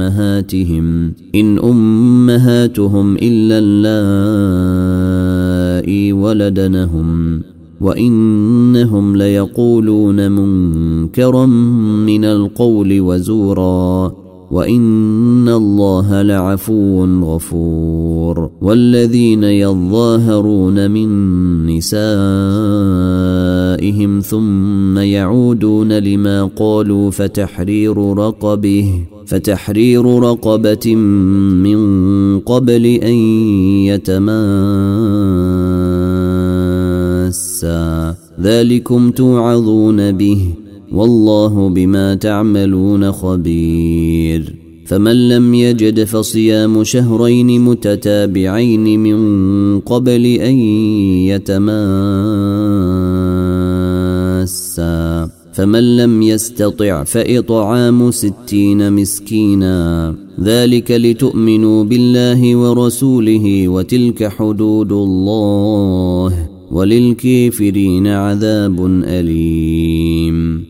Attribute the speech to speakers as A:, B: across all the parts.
A: امهاتهم ان امهاتهم الا اللائي ولدنهم وانهم ليقولون منكرا من القول وزورا وان الله لعفو غفور والذين يظاهرون من نسائهم ثم يعودون لما قالوا فتحرير رقبه فتحرير رقبة من قبل أن يتماسا ذلكم توعظون به والله بما تعملون خبير فمن لم يجد فصيام شهرين متتابعين من قبل ان يتماسا فمن لم يستطع فاطعام ستين مسكينا ذلك لتؤمنوا بالله ورسوله وتلك حدود الله وللكافرين عذاب اليم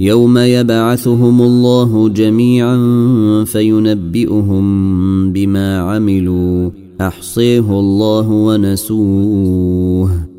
A: يوم يبعثهم الله جميعا فينبئهم بما عملوا احصيه الله ونسوه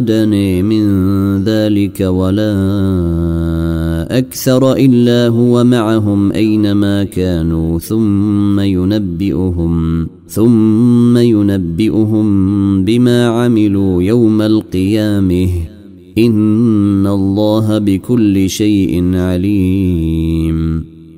A: أعادني من ذلك ولا أكثر إلا هو معهم أينما كانوا ثم ينبئهم ثم ينبئهم بما عملوا يوم القيامة إن الله بكل شيء عليم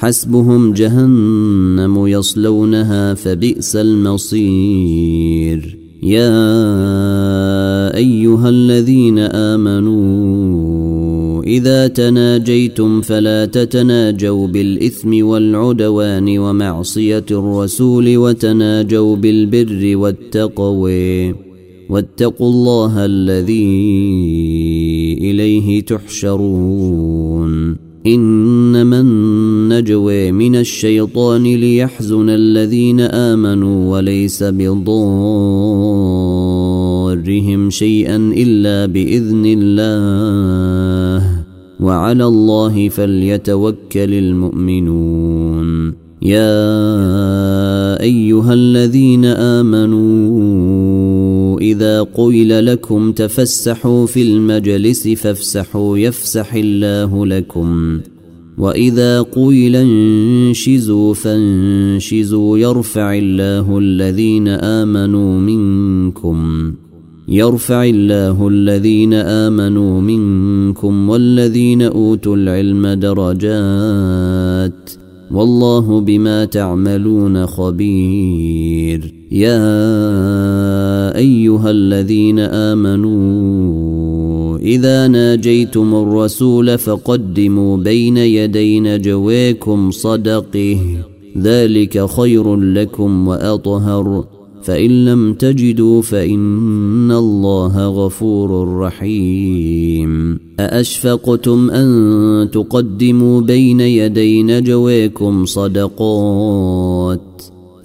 A: حسبهم جهنم يصلونها فبئس المصير يا ايها الذين امنوا اذا تناجيتم فلا تتناجوا بالاثم والعدوان ومعصيه الرسول وتناجوا بالبر والتقوي واتقوا الله الذي اليه تحشرون انما النجوى من الشيطان ليحزن الذين امنوا وليس بضارهم شيئا الا باذن الله وعلى الله فليتوكل المؤمنون يا ايها الذين امنوا واذا قيل لكم تفسحوا في المجلس فافسحوا يفسح الله لكم واذا قيل انشزوا فانشزوا يرفع الله الذين امنوا منكم يرفع الله الذين امنوا منكم والذين اوتوا العلم درجات والله بما تعملون خبير يا ايها الذين امنوا اذا ناجيتم الرسول فقدموا بين يدي نجويكم صدقه ذلك خير لكم واطهر فان لم تجدوا فان الله غفور رحيم ااشفقتم ان تقدموا بين يدي نجويكم صدقات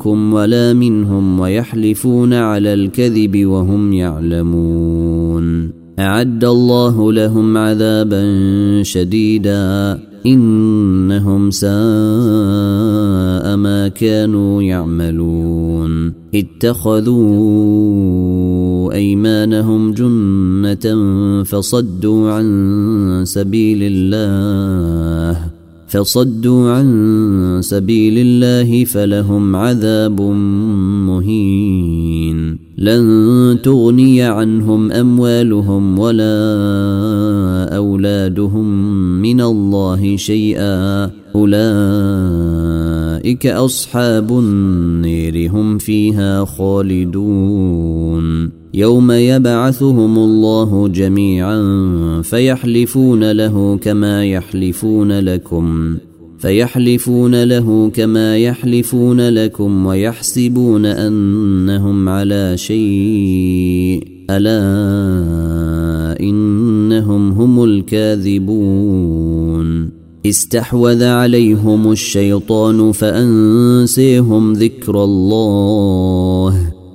A: منكم ولا منهم ويحلفون على الكذب وهم يعلمون اعد الله لهم عذابا شديدا انهم ساء ما كانوا يعملون اتخذوا ايمانهم جنه فصدوا عن سبيل الله فصدوا عن سبيل الله فلهم عذاب مهين لن تغني عنهم اموالهم ولا اولادهم من الله شيئا اولئك اصحاب النير هم فيها خالدون يوم يبعثهم الله جميعا فيحلفون له كما يحلفون لكم فيحلفون له كما يحلفون لكم ويحسبون انهم على شيء الا انهم هم الكاذبون استحوذ عليهم الشيطان فانسيهم ذكر الله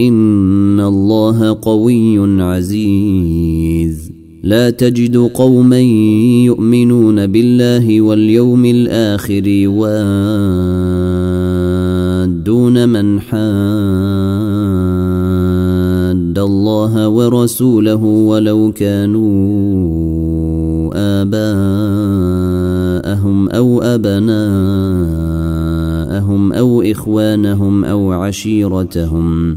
A: ان الله قوي عزيز لا تجد قوما يؤمنون بالله واليوم الاخر يوادون من حاد الله ورسوله ولو كانوا اباءهم او ابناءهم او اخوانهم او عشيرتهم